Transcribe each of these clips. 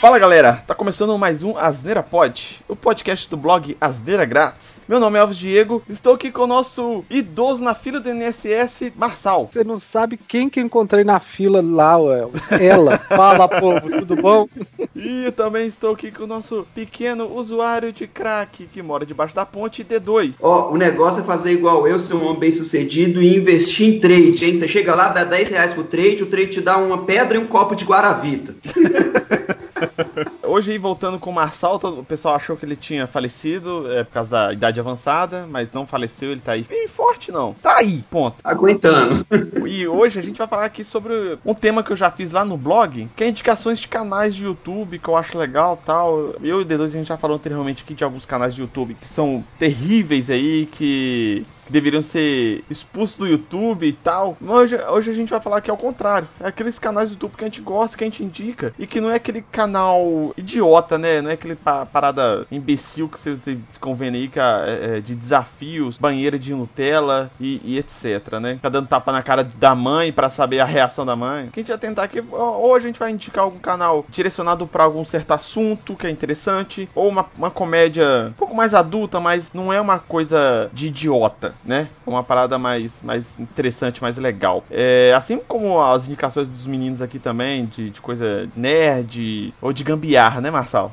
Fala galera, tá começando mais um Asneira Pod, o podcast do blog Asneira Grátis. Meu nome é Alves Diego, estou aqui com o nosso idoso na fila do NSS, Marçal. Você não sabe quem que eu encontrei na fila lá, ué. Ela. Fala, povo, tudo bom? E eu também estou aqui com o nosso pequeno usuário de crack que mora debaixo da ponte D2. Ó, o negócio é fazer igual eu, ser um homem bem sucedido e investir em trade, hein? Você chega lá, dá 10 reais pro trade, o trade te dá uma pedra e um copo de Guaravita. Hoje aí voltando com o Marçal, todo- o pessoal achou que ele tinha falecido é, por causa da idade avançada, mas não faleceu, ele tá aí. E forte não, tá aí, ponto. Aguentando. E hoje a gente vai falar aqui sobre um tema que eu já fiz lá no blog, que é indicações de canais de YouTube, que eu acho legal tal. Eu e o D2 a gente já falou anteriormente aqui de alguns canais de YouTube que são terríveis aí, que, que deveriam ser expulsos do YouTube e tal. Mas hoje, hoje a gente vai falar que é o contrário. É aqueles canais do YouTube que a gente gosta, que a gente indica, e que não é aquele canal idiota, né? Não é aquele pa- parada imbecil que vocês ficam vendo aí, que é, é, de desafios, banheira de Nutella e, e etc, né? Fica dando tapa na cara da mãe pra saber a reação da mãe. Que a gente vai tentar aqui, ou a gente vai indicar algum canal direcionado pra algum certo assunto que é interessante, ou uma, uma comédia um pouco mais adulta, mas não é uma coisa de idiota, né? É uma parada mais, mais interessante, mais legal. É, assim como as indicações dos meninos aqui também, de, de coisa nerd ou de gambiarra, né, Marçal?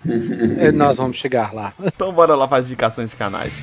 É, Nós vamos chegar lá. Então bora lá para as indicações de canais.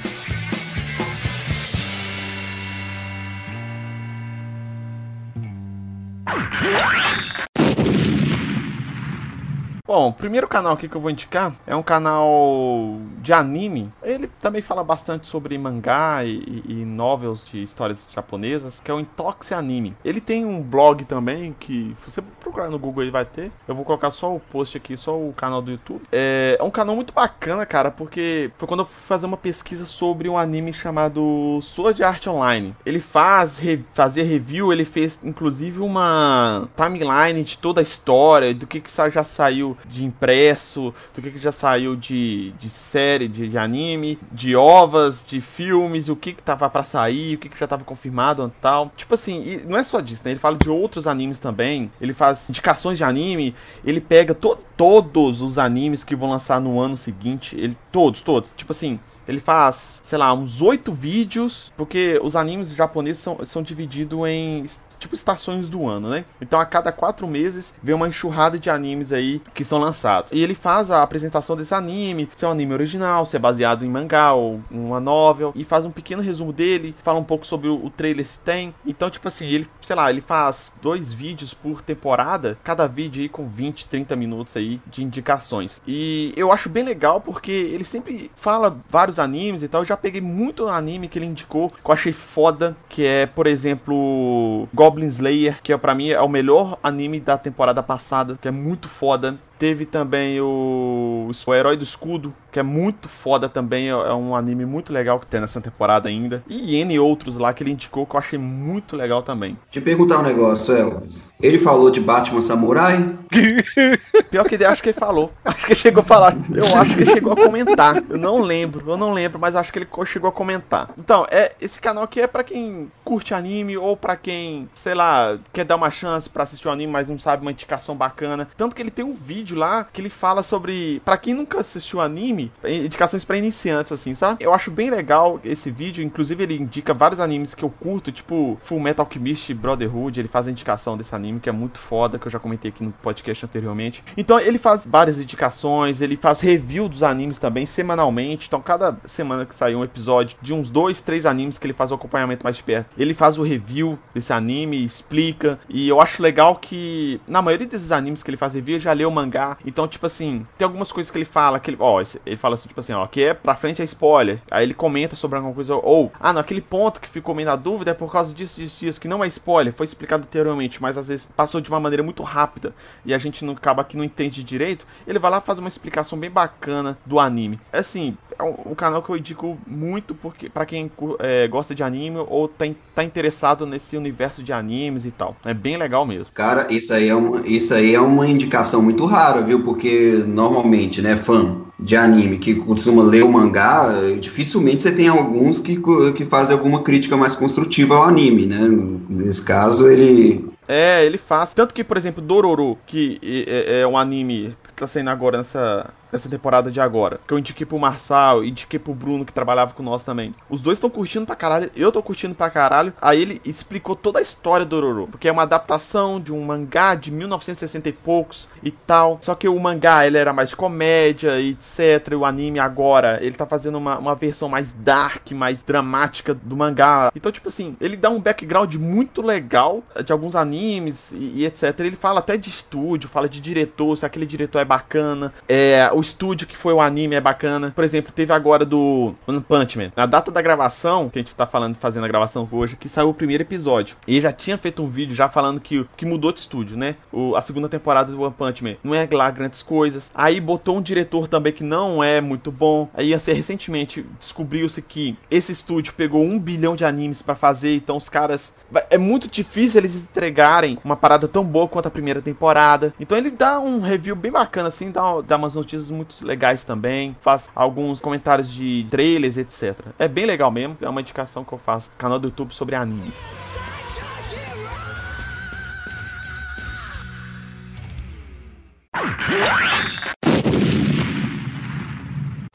Bom, o primeiro canal aqui que eu vou indicar é um canal de anime. Ele também fala bastante sobre mangá e, e novels de histórias japonesas, que é o Intox Anime. Ele tem um blog também que, você procurar no Google, ele vai ter. Eu vou colocar só o post aqui, só o canal do YouTube. É, é um canal muito bacana, cara, porque foi quando eu fui fazer uma pesquisa sobre um anime chamado Sword Art Online. Ele faz, re, fazia review, ele fez inclusive uma timeline de toda a história, do que, que já saiu de impresso, do que, que já saiu de, de série, de, de anime, de ovas, de filmes, o que que tava pra sair, o que que já tava confirmado e tal. Tipo assim, e não é só disso, né? Ele fala de outros animes também, ele faz indicações de anime, ele pega to todos os animes que vão lançar no ano seguinte, ele todos, todos. Tipo assim, ele faz, sei lá, uns oito vídeos, porque os animes japoneses são, são divididos em tipo estações do ano, né? Então a cada quatro meses vem uma enxurrada de animes aí que são lançados. E ele faz a apresentação desse anime, se é um anime original, se é baseado em mangá ou uma novel, e faz um pequeno resumo dele, fala um pouco sobre o, trailer se tem. Então, tipo assim, ele, sei lá, ele faz dois vídeos por temporada, cada vídeo aí com 20, 30 minutos aí de indicações. E eu acho bem legal porque ele sempre fala vários animes e tal. Eu já peguei muito anime que ele indicou que eu achei foda, que é, por exemplo, Goblin Slayer, que é, pra mim é o melhor anime da temporada passada, que é muito foda. Teve também o, o Herói do Escudo, que é muito foda também, é é um anime muito legal que tem nessa temporada ainda. E N outros lá que ele indicou que eu achei muito legal também. Te perguntar um negócio, Elvis. Ele falou de Batman Samurai? Pior que ele acho que ele falou. Acho que ele chegou a falar. Eu acho que ele chegou a comentar. Eu não lembro, eu não lembro, mas acho que ele chegou a comentar. Então, é esse canal aqui é pra quem curte anime ou pra quem, sei lá, quer dar uma chance pra assistir o anime, mas não sabe uma indicação bacana. Tanto que ele tem um vídeo lá que ele fala sobre, Pra quem nunca assistiu anime, indicações pra iniciantes assim, sabe? Eu acho bem legal esse vídeo, inclusive ele indica vários animes que eu curto, tipo Full Metal Alchemist Brotherhood, ele faz a indicação desse anime que é muito foda, que eu já comentei aqui no podcast anteriormente. Então ele faz várias indicações, ele faz review dos animes também semanalmente. Então cada semana que sai um episódio de uns dois, três animes que ele faz o acompanhamento mais de perto, ele faz o review desse anime, explica. E eu acho legal que na maioria desses animes que ele faz review, já leu o mangá. Então, tipo assim, tem algumas coisas que ele fala, que ele, ó, ele fala assim, tipo assim, ó, que é pra frente é spoiler. Aí ele comenta sobre alguma coisa, ou, ah, naquele ponto que ficou meio na dúvida é por causa disso, disso, disso, que não é spoiler, foi explicado anteriormente, mas às vezes passou de uma maneira muito rápida e a gente não acaba que não entende direito. Ele vai lá faz uma explicação bem bacana do anime. É assim, é um, um canal que eu indico muito porque para quem é, gosta de anime ou tem, tá interessado nesse universo de animes e tal. É bem legal mesmo. Cara, isso aí é uma, isso aí é uma indicação muito rara, viu? Porque normalmente, né, fã de anime que costuma ler o mangá, eh, dificilmente você tem alguns que, que fazem alguma crítica mais construtiva ao anime, né? Nesse caso, ele É, ele faz. Tanto que, por exemplo, Dororo, que é, é um anime tá saindo agora nessa, nessa temporada de agora. Que eu indiquei pro Marçal, indiquei pro Bruno, que trabalhava com nós também. Os dois estão curtindo pra caralho, eu tô curtindo pra caralho. Aí ele explicou toda a história do Ororo. Porque é uma adaptação de um mangá de 1960 e poucos e tal. Só que o mangá, ele era mais comédia e etc. E o anime agora, ele tá fazendo uma, uma versão mais dark, mais dramática do mangá. Então, tipo assim, ele dá um background muito legal de alguns animes e, e etc. Ele fala até de estúdio, fala de diretor, se aquele diretor é bacana. É, o estúdio que foi o anime é bacana. Por exemplo, teve agora do One Punch Man. Na data da gravação, que a gente tá falando, fazendo a gravação hoje, que saiu o primeiro episódio. E já tinha feito um vídeo já falando que, que mudou de estúdio, né? O, a segunda temporada do One Punch Man não é lá grandes coisas. Aí botou um diretor também que não é muito bom. Aí, assim, recentemente descobriu-se que esse estúdio pegou um bilhão de animes para fazer, então os caras. É muito difícil eles entregarem uma parada tão boa quanto a primeira temporada. Então ele dá um review bem bacana, assim, dá, dá umas notícias muito legais também, faz alguns comentários de trailers, etc. É bem legal mesmo, é uma indicação que eu faço no canal do YouTube sobre animes.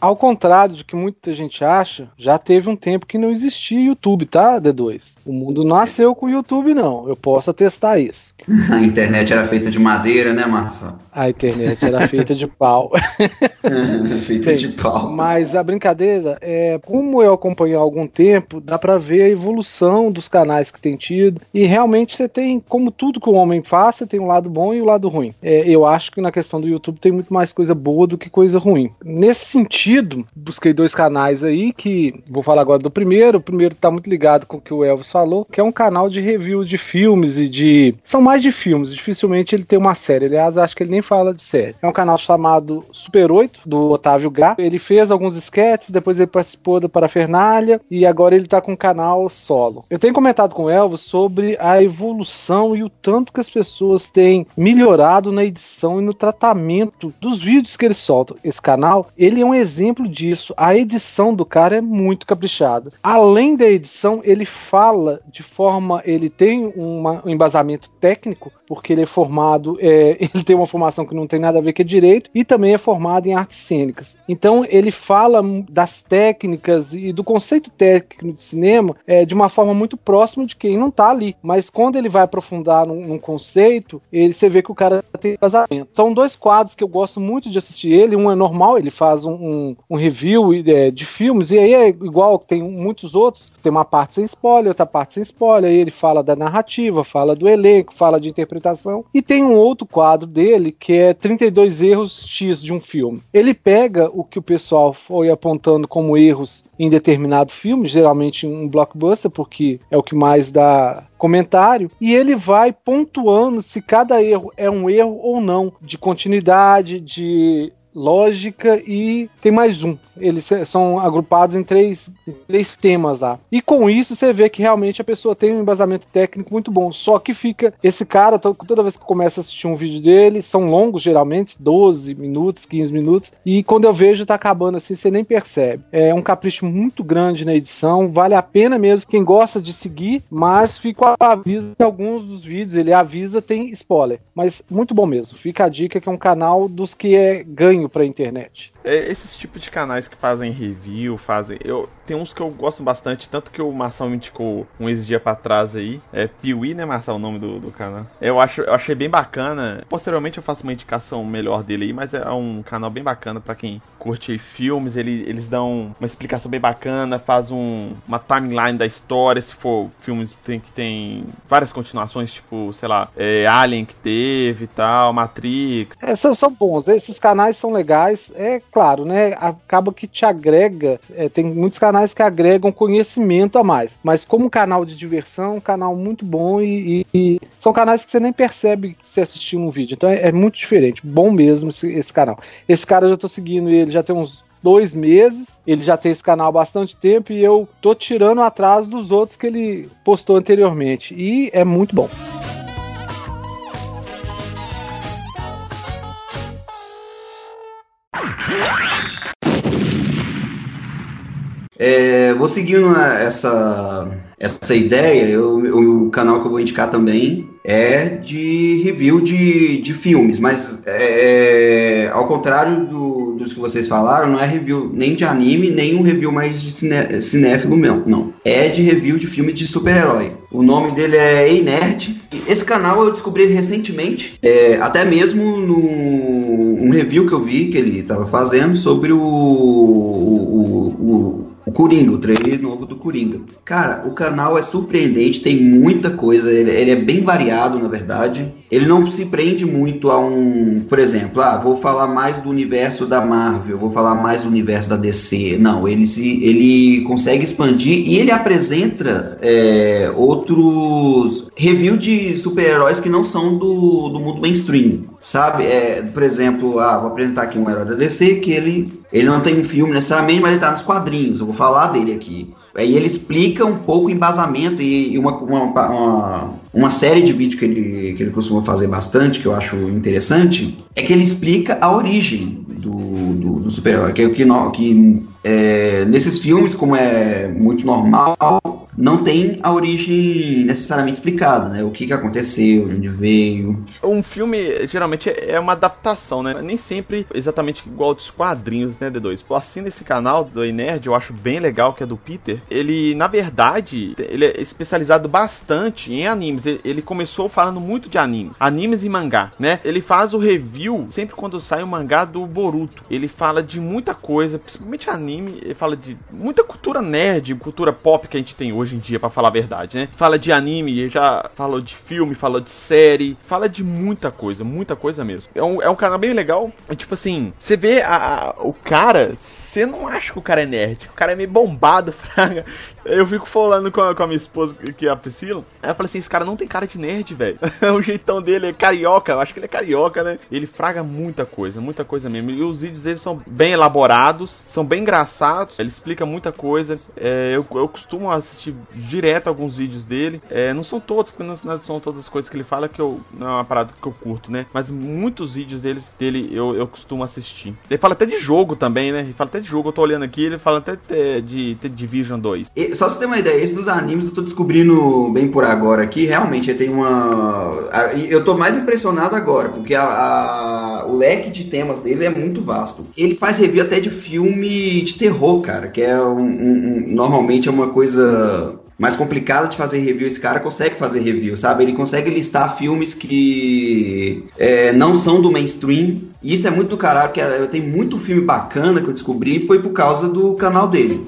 Ao contrário de que muita gente acha, já teve um tempo que não existia YouTube, tá, D2? O mundo nasceu com o YouTube, não. Eu posso atestar isso. A internet era feita de madeira, né, Marcelo? A internet era feita de pau. feita de pau. Mas a brincadeira é, como eu acompanho há algum tempo, dá para ver a evolução dos canais que tem tido. E realmente você tem, como tudo que o homem faz, você tem um lado bom e o um lado ruim. É, eu acho que na questão do YouTube tem muito mais coisa boa do que coisa ruim. Nesse sentido, busquei dois canais aí que vou falar agora do primeiro. O primeiro tá muito ligado com o que o Elvis falou, que é um canal de review de filmes e de. São mais de filmes, dificilmente ele tem uma série. Aliás, acho que ele nem fala de série. É um canal chamado Super 8, do Otávio Gá. Ele fez alguns sketches, depois ele participou da Parafernália e agora ele tá com um canal solo. Eu tenho comentado com o Elvis sobre a evolução e o tanto que as pessoas têm melhorado na edição e no tratamento dos vídeos que eles soltam. Esse canal, ele é um exemplo disso. A edição do cara é muito caprichada. Além da edição, ele fala de forma, ele tem uma, um embasamento técnico, porque ele é formado, é, ele tem uma formação que não tem nada a ver com direito e também é formado em artes cênicas. Então ele fala das técnicas e do conceito técnico de cinema é, de uma forma muito próxima de quem não está ali. Mas quando ele vai aprofundar num, num, conceito, ele você vê que o cara tem vazamento. São dois quadros que eu gosto muito de assistir ele. Um é normal, ele faz um, um, um review é, de filmes, e aí é igual tem muitos outros. Tem uma parte sem spoiler, outra parte sem spoiler. Aí ele fala da narrativa, fala do elenco, fala de interpretação. E tem um outro quadro dele que é 32 erros X de um filme. Ele pega o que o pessoal foi apontando como erros em determinado filme, geralmente um blockbuster, porque é o que mais dá comentário, e ele vai pontuando se cada erro é um erro ou não, de continuidade, de lógica e tem mais um. Eles são agrupados em três, três temas lá. E com isso você vê que realmente a pessoa tem um embasamento técnico muito bom. Só que fica. Esse cara, toda vez que começa a assistir um vídeo dele, são longos geralmente, 12 minutos, 15 minutos. E quando eu vejo tá acabando assim, você nem percebe. É um capricho muito grande na edição. Vale a pena mesmo quem gosta de seguir, mas fica o aviso que alguns dos vídeos ele avisa tem spoiler. Mas muito bom mesmo. Fica a dica que é um canal dos que é ganho pra internet. É, esses tipos de canais que fazem review, fazem. Eu, tem uns que eu gosto bastante, tanto que o Marçal me indicou um esse dia pra trás aí. É Piuí, né, Marçal, o nome do, do canal. Eu, acho, eu achei bem bacana. Posteriormente eu faço uma indicação melhor dele aí, mas é um canal bem bacana para quem curte filmes. Ele, eles dão uma explicação bem bacana, faz um, uma timeline da história. Se for filmes tem, que tem várias continuações, tipo, sei lá, é, Alien que teve e tal, Matrix. É, são, são bons, esses canais são legais. É claro, né? Acaba que te agrega. É, tem muitos canais que agregam conhecimento a mais. Mas como canal de diversão, um canal muito bom e, e, são canais que você nem percebe você assistiu um vídeo. Então é, é muito diferente. Bom mesmo esse, esse, canal. Esse cara eu já tô seguindo ele já tem uns dois meses. Ele já tem esse canal há bastante tempo e eu tô tirando atrás dos outros que ele postou anteriormente. E é muito bom. Yeah. É, vou seguindo essa, essa ideia, eu, o canal que eu vou indicar também é de review de, de filmes, mas é, é, ao contrário do, dos que vocês falaram, não é review nem de anime, nem um review mais de cine, cinéfilo mesmo, não. É de review de filmes de super-herói. O nome dele é Ei Nerd. Esse canal eu descobri recentemente, é, até mesmo no um review que eu vi que ele estava fazendo sobre o, o, o, o Coringa, o trailer novo do Coringa. Cara, o canal é surpreendente, tem muita coisa, ele, ele, é bem variado, na verdade. Ele não se prende muito a um, por exemplo, ah, vou falar mais do universo da Marvel, vou falar mais do universo da DC. Não, ele se, ele consegue expandir e ele apresenta é, outros review de super-heróis que não são do, do mundo mainstream, sabe? É, por exemplo, ah, vou apresentar aqui um herói da DC que ele, ele não tem um filme necessariamente, mas ele tá nos quadrinhos. Eu vou falar dele aqui. Aí ele explica um pouco o embasamento e, e uma, uma, uma, uma, série de vídeos que ele, que ele costuma fazer bastante, que eu acho interessante, é que ele explica a origem do, do, do super-herói. Que, que, que é, nesses filmes, como é muito normal, não tem a origem necessariamente explicada, né? O que, que aconteceu, de onde veio. Um filme geralmente é uma adaptação, né? Nem sempre exatamente igual dos quadrinhos, né, D2? Pô, assim nesse canal do Nerd, eu acho bem legal, que é do Peter. Ele, na verdade, ele é especializado bastante em animes. Ele começou falando muito de anime, animes e mangá, né? Ele faz o review sempre quando sai o mangá do Boruto. Ele fala de muita coisa, principalmente anime, ele fala de muita cultura nerd, cultura pop que a gente tem hoje hoje em dia, para falar a verdade, né? Fala de anime, já falou de filme, falou de série, fala de muita coisa, muita coisa mesmo. É um, é um canal bem legal. É tipo assim, você vê a, a, o cara, você não acha que o cara é nerd. O cara é meio bombado, fraga. Eu fico falando com a, com a minha esposa, que é a Priscila. Eu falei assim: esse cara não tem cara de nerd, velho. o jeitão dele é carioca, eu acho que ele é carioca, né? Ele fraga muita coisa, muita coisa mesmo. E os vídeos dele são bem elaborados, são bem engraçados. Ele explica muita coisa. É, eu, eu costumo assistir direto alguns vídeos dele. É, não são todos, porque não, não, são todas as coisas que ele fala que eu não é uma parada que eu curto, né? Mas muitos vídeos dele, dele eu, eu costumo assistir. Ele fala até de jogo também, né? Ele fala até de jogo. Eu tô olhando aqui, ele fala até de, de Division 2. E, só pra você ter uma ideia, esse dos animes eu tô descobrindo bem por agora aqui. Realmente, tem uma. Eu tô mais impressionado agora, porque a, a, o leque de temas dele é muito vasto. Ele faz review até de filme de terror, cara, que é um, um, um normalmente é uma coisa mais complicado de fazer review, esse cara consegue fazer review, sabe? Ele consegue listar filmes que é, não são do mainstream. E isso é muito do caralho, porque eu tenho muito filme bacana que eu descobri foi por causa do canal dele.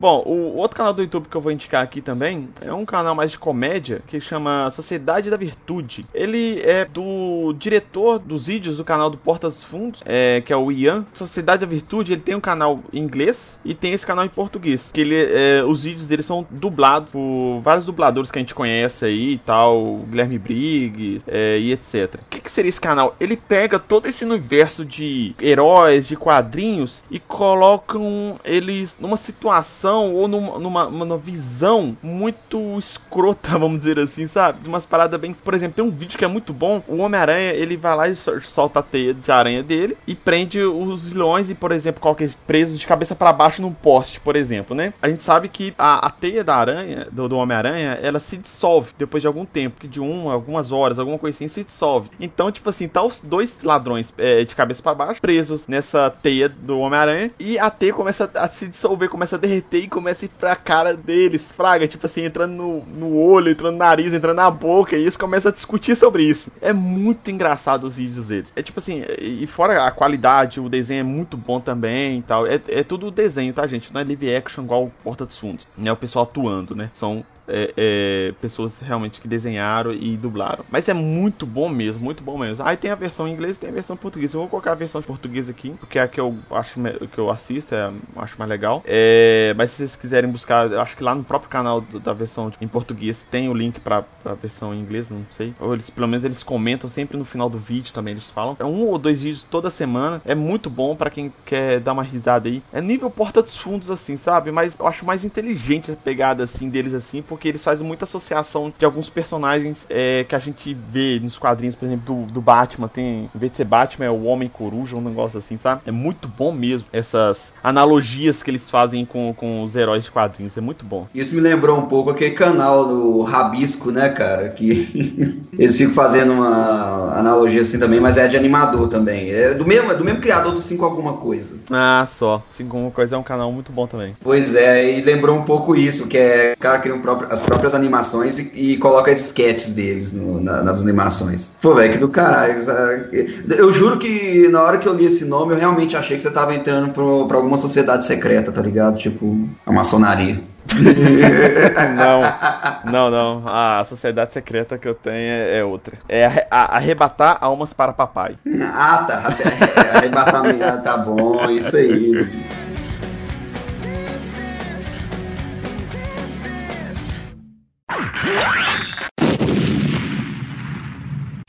Bom, o outro canal do YouTube que eu vou indicar aqui também é um canal mais de comédia que chama Sociedade da Virtude. Ele é do diretor dos vídeos do canal do Porta dos Fundos, é, que é o Ian. Sociedade da Virtude, ele tem um canal em inglês e tem esse canal em português. Que ele, é, os vídeos dele são dublados por vários dubladores que a gente conhece aí e tal, Guilherme Briggs é, e etc. O que, que seria esse canal? Ele pega todo esse universo de heróis, de quadrinhos e colocam eles numa situação ou numa, numa, numa, visão muito escrota, vamos dizer assim, sabe? De umas paradas bem. Por exemplo, tem um vídeo que é muito bom. O Homem-Aranha ele vai lá e solta a teia de aranha dele e prende os vilões e, por exemplo, eles presos de cabeça para baixo num poste, por exemplo, né? A gente sabe que a, a teia da aranha, do, do Homem-Aranha, ela se dissolve depois de algum tempo, de um, algumas horas, alguma coisa assim, se dissolve. Então, tipo assim, tá os dois ladrões é, de cabeça para baixo presos nessa teia do Homem-Aranha e a teia começa a se dissolver, começa a derreter e começa a ir pra cara deles, fraga, tipo assim, entrando no, no olho, entrando no nariz, entrando na boca, e eles começam a discutir sobre isso. É muito engraçado os vídeos deles. É tipo assim, e fora a qualidade, o desenho é muito bom também e tal. É, é tudo desenho, tá, gente? Não é live action igual Porta dos Fundos. Não é o pessoal atuando, né? São é, é, pessoas realmente que desenharam e dublaram. Mas é muito bom mesmo, muito bom mesmo. Aí tem a versão em inglês e tem a versão em português. Eu vou colocar a versão em português aqui, porque é a que eu acho que eu assisto, é, acho mais legal. É, mas se vocês quiserem buscar, acho que lá no próprio canal do, da versão em português tem o link para a versão em inglês, não sei. Ou eles, pelo menos eles comentam sempre no final do vídeo também, eles falam. É um ou dois vídeos toda semana. É muito bom para quem quer dar uma risada aí. É nível porta dos fundos assim, sabe? Mas eu acho mais inteligente a pegada assim deles assim, porque porque eles fazem muita associação de alguns personagens é, que a gente vê nos quadrinhos, por exemplo, do, do Batman. Tem, em vez de ser Batman, é o Homem Coruja, um negócio assim, sabe? É muito bom mesmo essas analogias que eles fazem com, com os heróis de quadrinhos. É muito bom. Isso me lembrou um pouco aquele canal do Rabisco, né, cara? Que eles ficam fazendo uma analogia assim também, mas é de animador também. É do mesmo, é do mesmo criador do 5 Alguma Coisa. Ah, só. 5 Alguma Coisa é um canal muito bom também. Pois é, e lembrou um pouco isso, que é o cara cria um próprio, as próprias animações e, e coloca sketches deles no, na, nas animações. Pô, velho, que do caralho. Sabe? Eu juro que na hora que eu li esse nome, eu realmente achei que você tava entrando pro, pra alguma sociedade secreta, tá ligado? Tipo, a maçonaria. não, não, não. A sociedade secreta que eu tenho é, é outra. É arre, a, arrebatar almas para papai. Ah, tá. Arrebatamento, tá bom, isso aí. Yeah!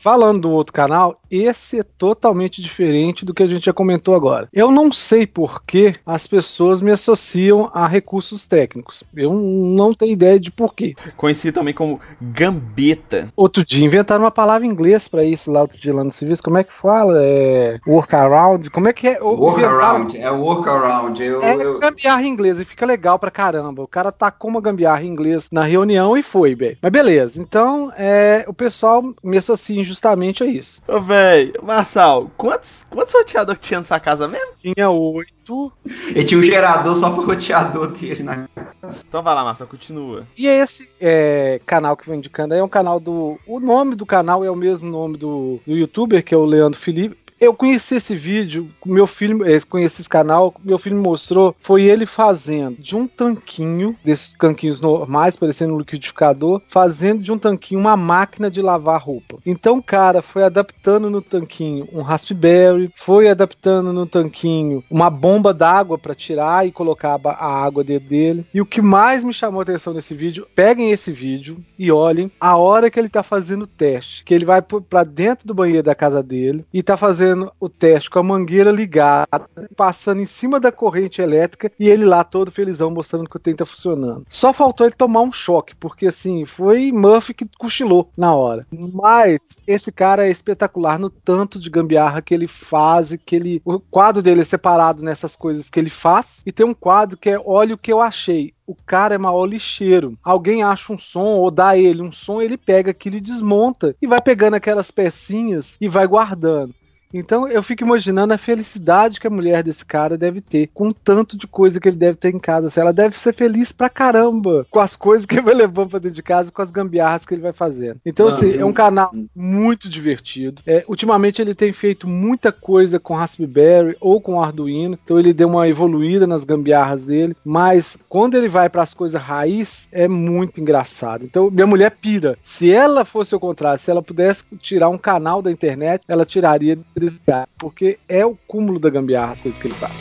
Falando do outro canal, esse é totalmente diferente do que a gente já comentou agora. Eu não sei por que as pessoas me associam a recursos técnicos. Eu não tenho ideia de porquê. Conhecido também como gambeta. Outro dia inventaram uma palavra em inglês para isso lá outro dia lá no serviço. Como é que fala? É workaround? Como é que é? Workaround, é workaround. Eu, é eu... gambiarra em inglês e fica legal pra caramba. O cara tacou uma gambiarra em inglês na reunião e foi, bem. Mas beleza. Então, é, o pessoal me associa justamente a isso. Ô, velho, Marçal, quantos, quantos roteadores tinha nessa casa mesmo? Tinha oito. Ele tinha um gerador só pro roteador dele na casa. Então vai lá, Marçal, continua. E esse é, canal que eu vou indicando aí é um canal do. O nome do canal é o mesmo nome do, do youtuber, que é o Leandro Felipe. Eu conheci esse vídeo, meu filho, eh, conheci esse canal, meu filho me mostrou, foi ele fazendo de um tanquinho, desses tanquinhos normais, parecendo um liquidificador, fazendo de um tanquinho uma máquina de lavar roupa. Então o cara foi adaptando no tanquinho um raspberry, foi adaptando no tanquinho uma bomba d'água para tirar e colocar a água dentro dele. E o que mais me chamou a atenção nesse vídeo, peguem esse vídeo e olhem a hora que ele tá fazendo o teste, que ele vai para dentro do banheiro da casa dele e tá fazendo fazendo o teste com a mangueira ligada, passando em cima da corrente elétrica e ele lá todo felizão mostrando que o trem tá funcionando. Só faltou ele tomar um choque, porque assim, foi Murphy que cochilou na hora. Mas esse cara é espetacular no tanto de gambiarra que ele faz, que ele o quadro dele é separado nessas coisas que ele faz e tem um quadro que é olha o que eu achei o cara é maior lixeiro. Alguém acha um som ou dá ele um som, ele pega aquilo e desmonta e vai pegando aquelas pecinhas e vai guardando. Então eu fico imaginando a felicidade que a mulher desse cara deve ter com o tanto de coisa que ele deve ter em casa. Assim, ela deve ser feliz pra caramba com as coisas que ele vai levando pra dentro de casa, com as gambiarras que ele vai fazendo. Então, assim, é um canal muito divertido. É, ultimamente ele tem feito muita coisa com Raspberry ou com Arduino, então ele deu uma evoluída nas gambiarras dele. Mas quando ele vai para as coisas raiz, é muito engraçado. Então, minha mulher pira. Se ela fosse o contrário, se ela pudesse tirar um canal da internet, ela tiraria desse cara, porque é o cúmulo da gambiarra as coisas que ele faz.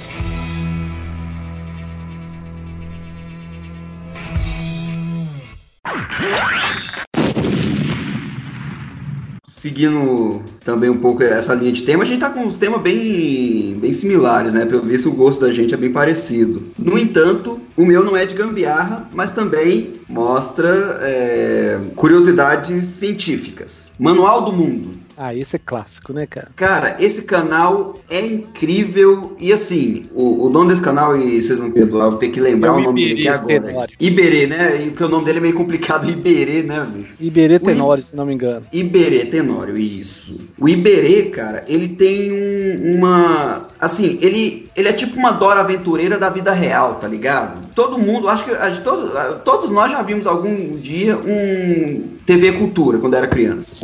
Seguindo também um pouco essa linha de tema, a gente tá com uns temas bem, bem similares, né? Pelo visto, o gosto da gente é bem parecido. No entanto, o meu não é de gambiarra, mas também mostra é, curiosidades científicas. Manual do Mundo. Ah, esse é clássico, né, cara? Cara, esse canal é incrível. E assim, o, o dono desse canal, e vocês vão perdoar, eu vou ter que lembrar é o, o nome Iberê dele agora. Tenório. Iberê, né? Porque o nome dele é meio complicado, Iberê, né, bicho? Iberê Tenório, I... se não me engano. Iberê Tenório, isso. O Iberê, cara, ele tem um, uma. Assim, ele, ele é tipo uma Dora aventureira da vida real, tá ligado? Todo mundo, acho que a, todos, todos nós já vimos algum dia um TV Cultura quando era criança.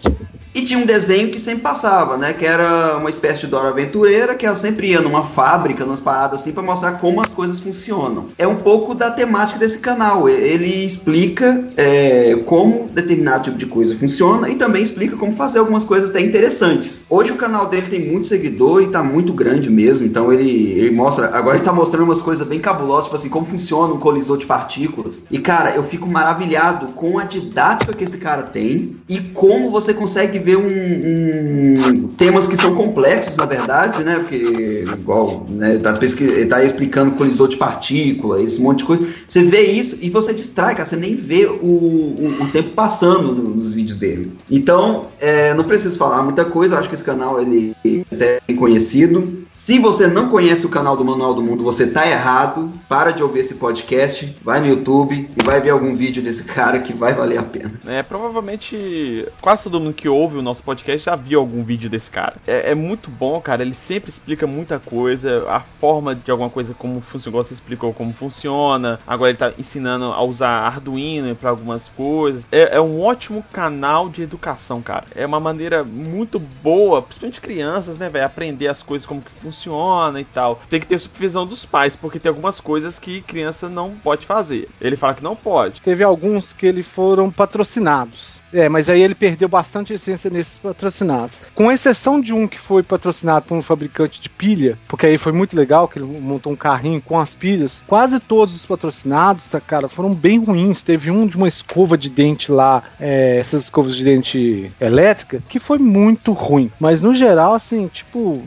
E tinha um desenho que sempre passava, né? Que era uma espécie de Dora Aventureira, que ela sempre ia numa fábrica, numas paradas assim, para mostrar como as coisas funcionam. É um pouco da temática desse canal. Ele explica é, como determinado tipo de coisa funciona e também explica como fazer algumas coisas até interessantes. Hoje o canal dele tem muito seguidor e tá muito grande mesmo, então ele, ele mostra. Agora ele tá mostrando umas coisas bem cabulosas, tipo assim, como funciona um colisor de partículas. E cara, eu fico maravilhado com a didática que esse cara tem e como você consegue ver um, um, temas que são complexos, na verdade, né? Porque, igual, né, ele tá, ele tá explicando colisor de partícula, esse monte de coisa. Você vê isso e você distrai, cara. Você nem vê o, o, o tempo passando nos vídeos dele. Então, é, não preciso falar muita coisa. Eu acho que esse canal ele é até conhecido. Se você não conhece o canal do Manual do Mundo, você tá errado. Para de ouvir esse podcast, vai no YouTube e vai ver algum vídeo desse cara que vai valer a pena. É, provavelmente quase todo mundo que ouve o nosso podcast já viu algum vídeo desse cara. É, é muito bom, cara. Ele sempre explica muita coisa, a forma de alguma coisa como funciona, você explicou como funciona. Agora ele tá ensinando a usar Arduino para algumas coisas. É, é um ótimo canal de educação, cara. É uma maneira muito boa, principalmente crianças, né, velho, aprender as coisas como que funciona e tal. Tem que ter supervisão dos pais, porque tem algumas coisas que criança não pode fazer. Ele fala que não pode. Teve alguns que ele foram patrocinados. É, mas aí ele perdeu bastante essência nesses patrocinados. Com exceção de um que foi patrocinado por um fabricante de pilha, porque aí foi muito legal, que ele montou um carrinho com as pilhas. Quase todos os patrocinados, tá, cara, foram bem ruins. Teve um de uma escova de dente lá, é, essas escovas de dente elétrica, que foi muito ruim. Mas no geral, assim, tipo,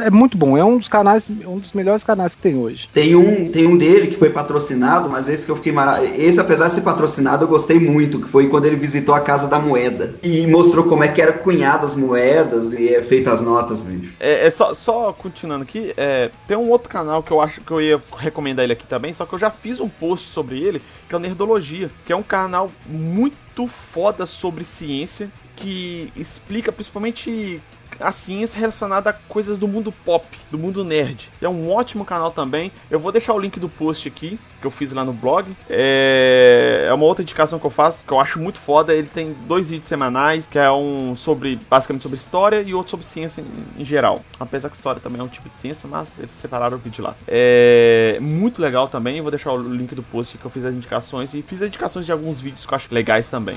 é muito bom. É um dos canais, um dos melhores canais que tem hoje. Tem um, tem um dele que foi patrocinado, mas esse que eu fiquei maravilhoso. Esse, apesar de ser patrocinado, eu gostei muito, que foi quando ele visitou a casa Casa da Moeda. E mostrou como é que era cunhado as moedas e é feita as notas, bicho. É, é só, só continuando aqui, é, tem um outro canal que eu acho que eu ia recomendar ele aqui também, só que eu já fiz um post sobre ele, que é o Nerdologia, que é um canal muito foda sobre ciência, que explica principalmente a ciência relacionada a coisas do mundo pop, do mundo nerd. É um ótimo canal também. Eu vou deixar o link do post aqui, que eu fiz lá no blog. É, é uma outra indicação que eu faço, que eu acho muito foda. Ele tem dois vídeos semanais, que é um sobre, basicamente sobre história e outro sobre ciência em, em geral. Apesar que história também é um tipo de ciência, mas eles separaram o vídeo lá. É muito legal também. Eu vou deixar o link do post que eu fiz as indicações e fiz as indicações de alguns vídeos que eu acho legais também.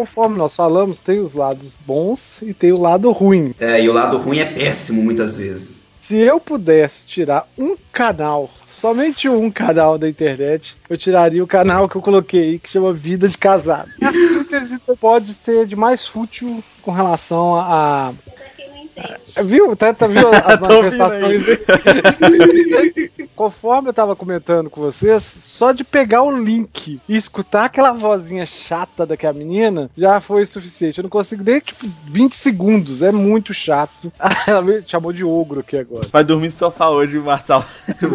Conforme nós falamos, tem os lados bons e tem o lado ruim. É, e o lado ruim é péssimo muitas vezes. Se eu pudesse tirar um canal, somente um canal da internet, eu tiraria o canal que eu coloquei aí, que chama Vida de Casado. A síntese pode ser de mais fútil com relação a, é, viu? Tá, tá viu as manifestações Conforme eu tava comentando com vocês, só de pegar o link e escutar aquela vozinha chata daquela menina já foi suficiente. Eu não consigo nem, tipo, 20 segundos. É muito chato. Ela me chamou de ogro aqui agora. Vai dormir no sofá hoje, Marçal.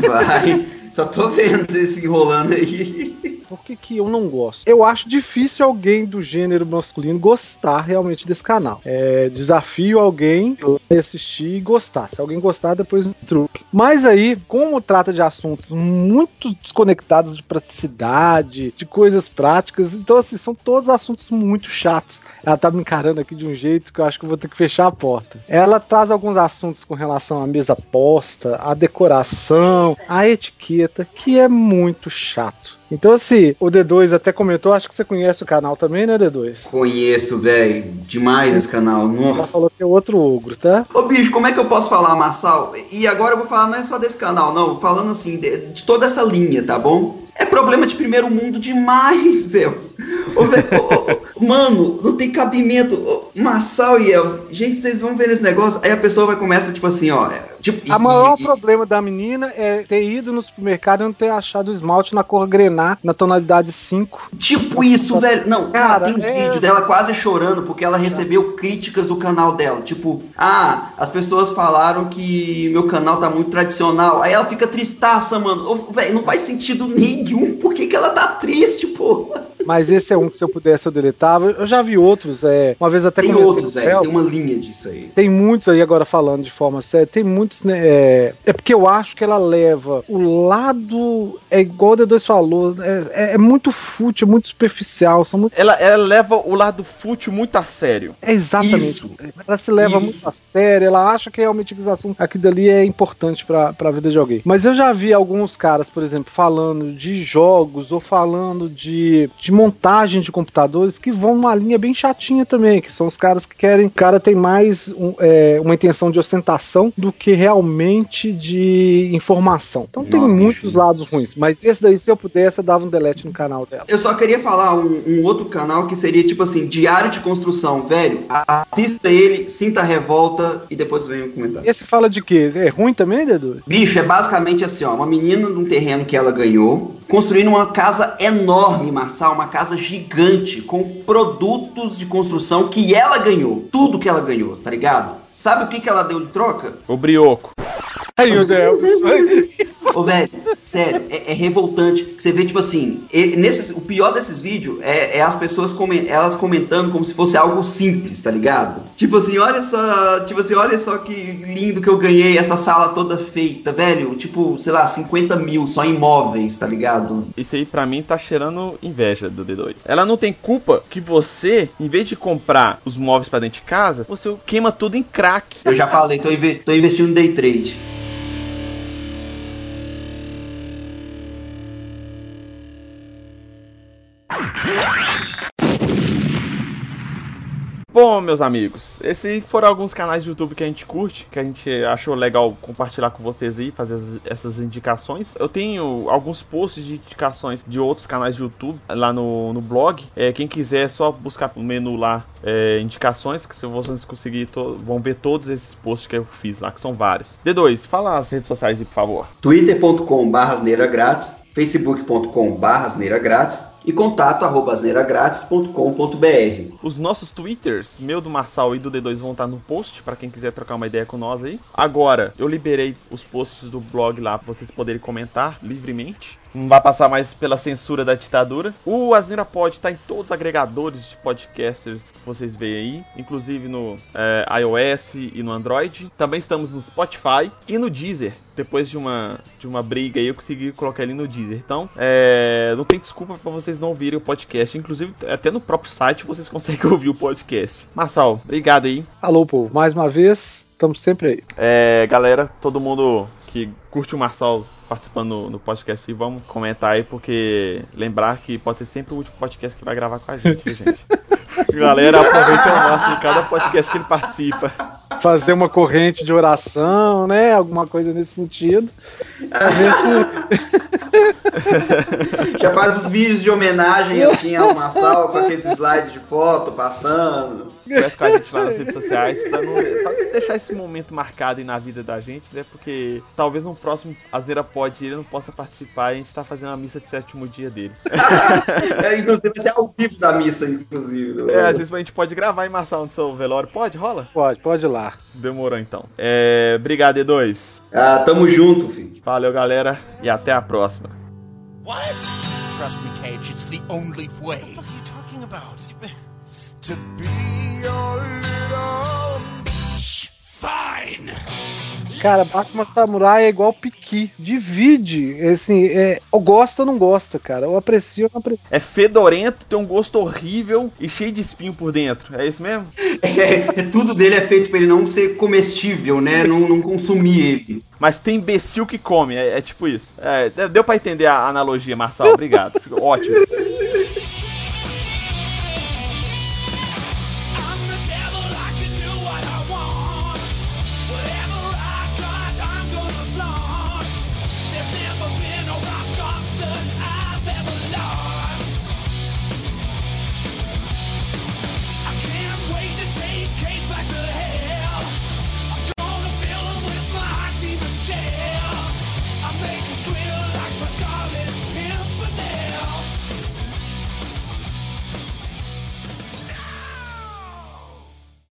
Vai. Só tô vendo esse enrolando aí. Por que, que eu não gosto? Eu acho difícil alguém do gênero masculino gostar realmente desse canal. É, desafio alguém assistir e gostar. Se alguém gostar, depois me truque. Mas aí, como trata de assuntos muito desconectados de praticidade, de coisas práticas, então assim, são todos assuntos muito chatos. Ela tá me encarando aqui de um jeito que eu acho que eu vou ter que fechar a porta. Ela traz alguns assuntos com relação à mesa posta, à decoração, à etiqueta, que é muito chato. Então, assim, o D2 até comentou, acho que você conhece o canal também, né, D2? Conheço, velho. Demais esse canal. Nossa. Ela falou que é outro ogro, tá? Ô, bicho, como é que eu posso falar, Marçal? E agora eu vou falar não é só desse canal, não. Falando assim, de, de toda essa linha, tá bom? É problema de primeiro mundo demais, Zé. Mano, não tem cabimento. Massal e Els, gente, vocês vão ver esse negócio. Aí a pessoa vai começar, tipo assim, ó. Tipo, a maior e, problema da menina é ter ido no supermercado e não ter achado o esmalte na cor grená, na tonalidade 5. Tipo isso, velho. Não, cara, tem uns é... vídeos dela quase chorando porque ela recebeu críticas do canal dela. Tipo, ah, as pessoas falaram que meu canal tá muito tradicional. Aí ela fica tristaça, mano. Velho, não faz sentido nenhum. Por que, que ela tá triste, pô? Mas esse é um que se eu pudesse eu deletava. Eu já vi outros, é, uma vez até Tem outros, velho, tem uma linha disso aí. Tem muitos aí agora falando de forma séria, tem muitos, né? É, é porque eu acho que ela leva o lado. É igual o D2 falou, é, é, é muito fútil, é muito superficial. São muito... Ela, ela leva o lado fútil muito a sério. É exatamente. Isso. Ela se leva Isso. muito a sério, ela acha que realmente aquilo dali é importante pra, pra vida de alguém. Mas eu já vi alguns caras, por exemplo, falando de jogos ou falando de, de montagem de computadores que vão numa linha bem chatinha também, que são os caras que querem. O cara tem mais um, é, uma intenção de ostentação do que realmente de informação. Então tem muitos lados ruins, mas esse daí, se eu pudesse, eu dava um delete no canal dela. Eu só queria falar um, um outro canal que seria tipo assim, Diário de Construção, velho. Assista ele, sinta a revolta e depois venha comentar. Esse fala de quê? É ruim também, Dedu? Bicho, é basicamente assim, ó, uma menina num terreno que ela ganhou, construindo uma casa enorme, Marçal, uma casa gigante, com produtos de construção que ela ganhou. Tudo que ela ganhou, tá ligado? Sabe o que, que ela deu de troca? O brioco. Ai, meu Deus. Ô, velho, sério, é, é, revoltante. Você vê, tipo assim, nesses, o pior desses vídeos é, é as pessoas coment, elas comentando como se fosse algo simples, tá ligado? Tipo assim, olha só, tipo assim, olha só que lindo que eu ganhei essa sala toda feita, velho. Tipo, sei lá, 50 mil só imóveis, tá ligado? Isso aí pra mim tá cheirando inveja do D2. Ela não tem culpa que você, em vez de comprar os móveis para dentro de casa, você queima tudo em crack. Eu já falei, tô, inve tô investindo em day trade. Bom, meus amigos, esses foram alguns canais de YouTube que a gente curte, que a gente achou legal compartilhar com vocês aí, fazer essas indicações. Eu tenho alguns posts de indicações de outros canais de YouTube lá no, no blog. É, quem quiser, é só buscar no menu lá é, indicações, que se vocês conseguirem, vão ver todos esses posts que eu fiz lá, que são vários. D2, fala as redes sociais aí, por favor. twitter.com.br grátis, facebook.com.br grátis e contato arroba. Os nossos twitters, meu do Marçal e do D2 vão estar no post para quem quiser trocar uma ideia com nós aí. Agora, eu liberei os posts do blog lá para vocês poderem comentar livremente. Não vai passar mais pela censura da ditadura. O Asneira Pod está em todos os agregadores de podcasters que vocês veem aí, inclusive no é, iOS e no Android. Também estamos no Spotify e no Deezer depois de uma, de uma briga aí, eu consegui colocar ele no Deezer. Então, é, não tem desculpa para vocês não ouvirem o podcast. Inclusive, até no próprio site vocês conseguem ouvir o podcast. Marçal, obrigado aí. Alô, povo. Mais uma vez, estamos sempre aí. É, galera, todo mundo que curte o Marçal participando no, no podcast e vamos comentar aí, porque lembrar que pode ser sempre o último podcast que vai gravar com a gente, viu, gente? Galera, aproveita o máximo cada podcast que ele participa. Fazer uma corrente de oração, né? Alguma coisa nesse sentido. Já faz os vídeos de homenagem assim ao Massal com aqueles slides de foto passando. Conversa com a gente lá nas redes sociais pra, não, pra deixar esse momento marcado aí na vida da gente, né? Porque talvez no próximo Azeira Pode ele não possa participar. A gente tá fazendo a missa de sétimo dia dele. é, inclusive, vai ser ao vivo da missa, inclusive. É, às vezes a gente pode gravar em Marçal no seu velório. Pode? Rola? Pode, pode ir lá. Demorou então. É, obrigado, E2. Ah, tamo junto, filho. Valeu, galera, e até a próxima. What? Trust me, Cage, it's the only way. What the fuck are you talking about? To be your little bitch. fine. Cara, Batman Samurai é igual Piqui. Divide. Assim, é, ou gosta ou não gosta, cara. Eu aprecio ou não aprecio. É fedorento, tem um gosto horrível e cheio de espinho por dentro. É isso mesmo? É, tudo dele é feito pra ele não ser comestível, né? Não, não consumir ele. Mas tem imbecil que come, é, é tipo isso. É, deu para entender a analogia, Marçal. Obrigado. Ótimo.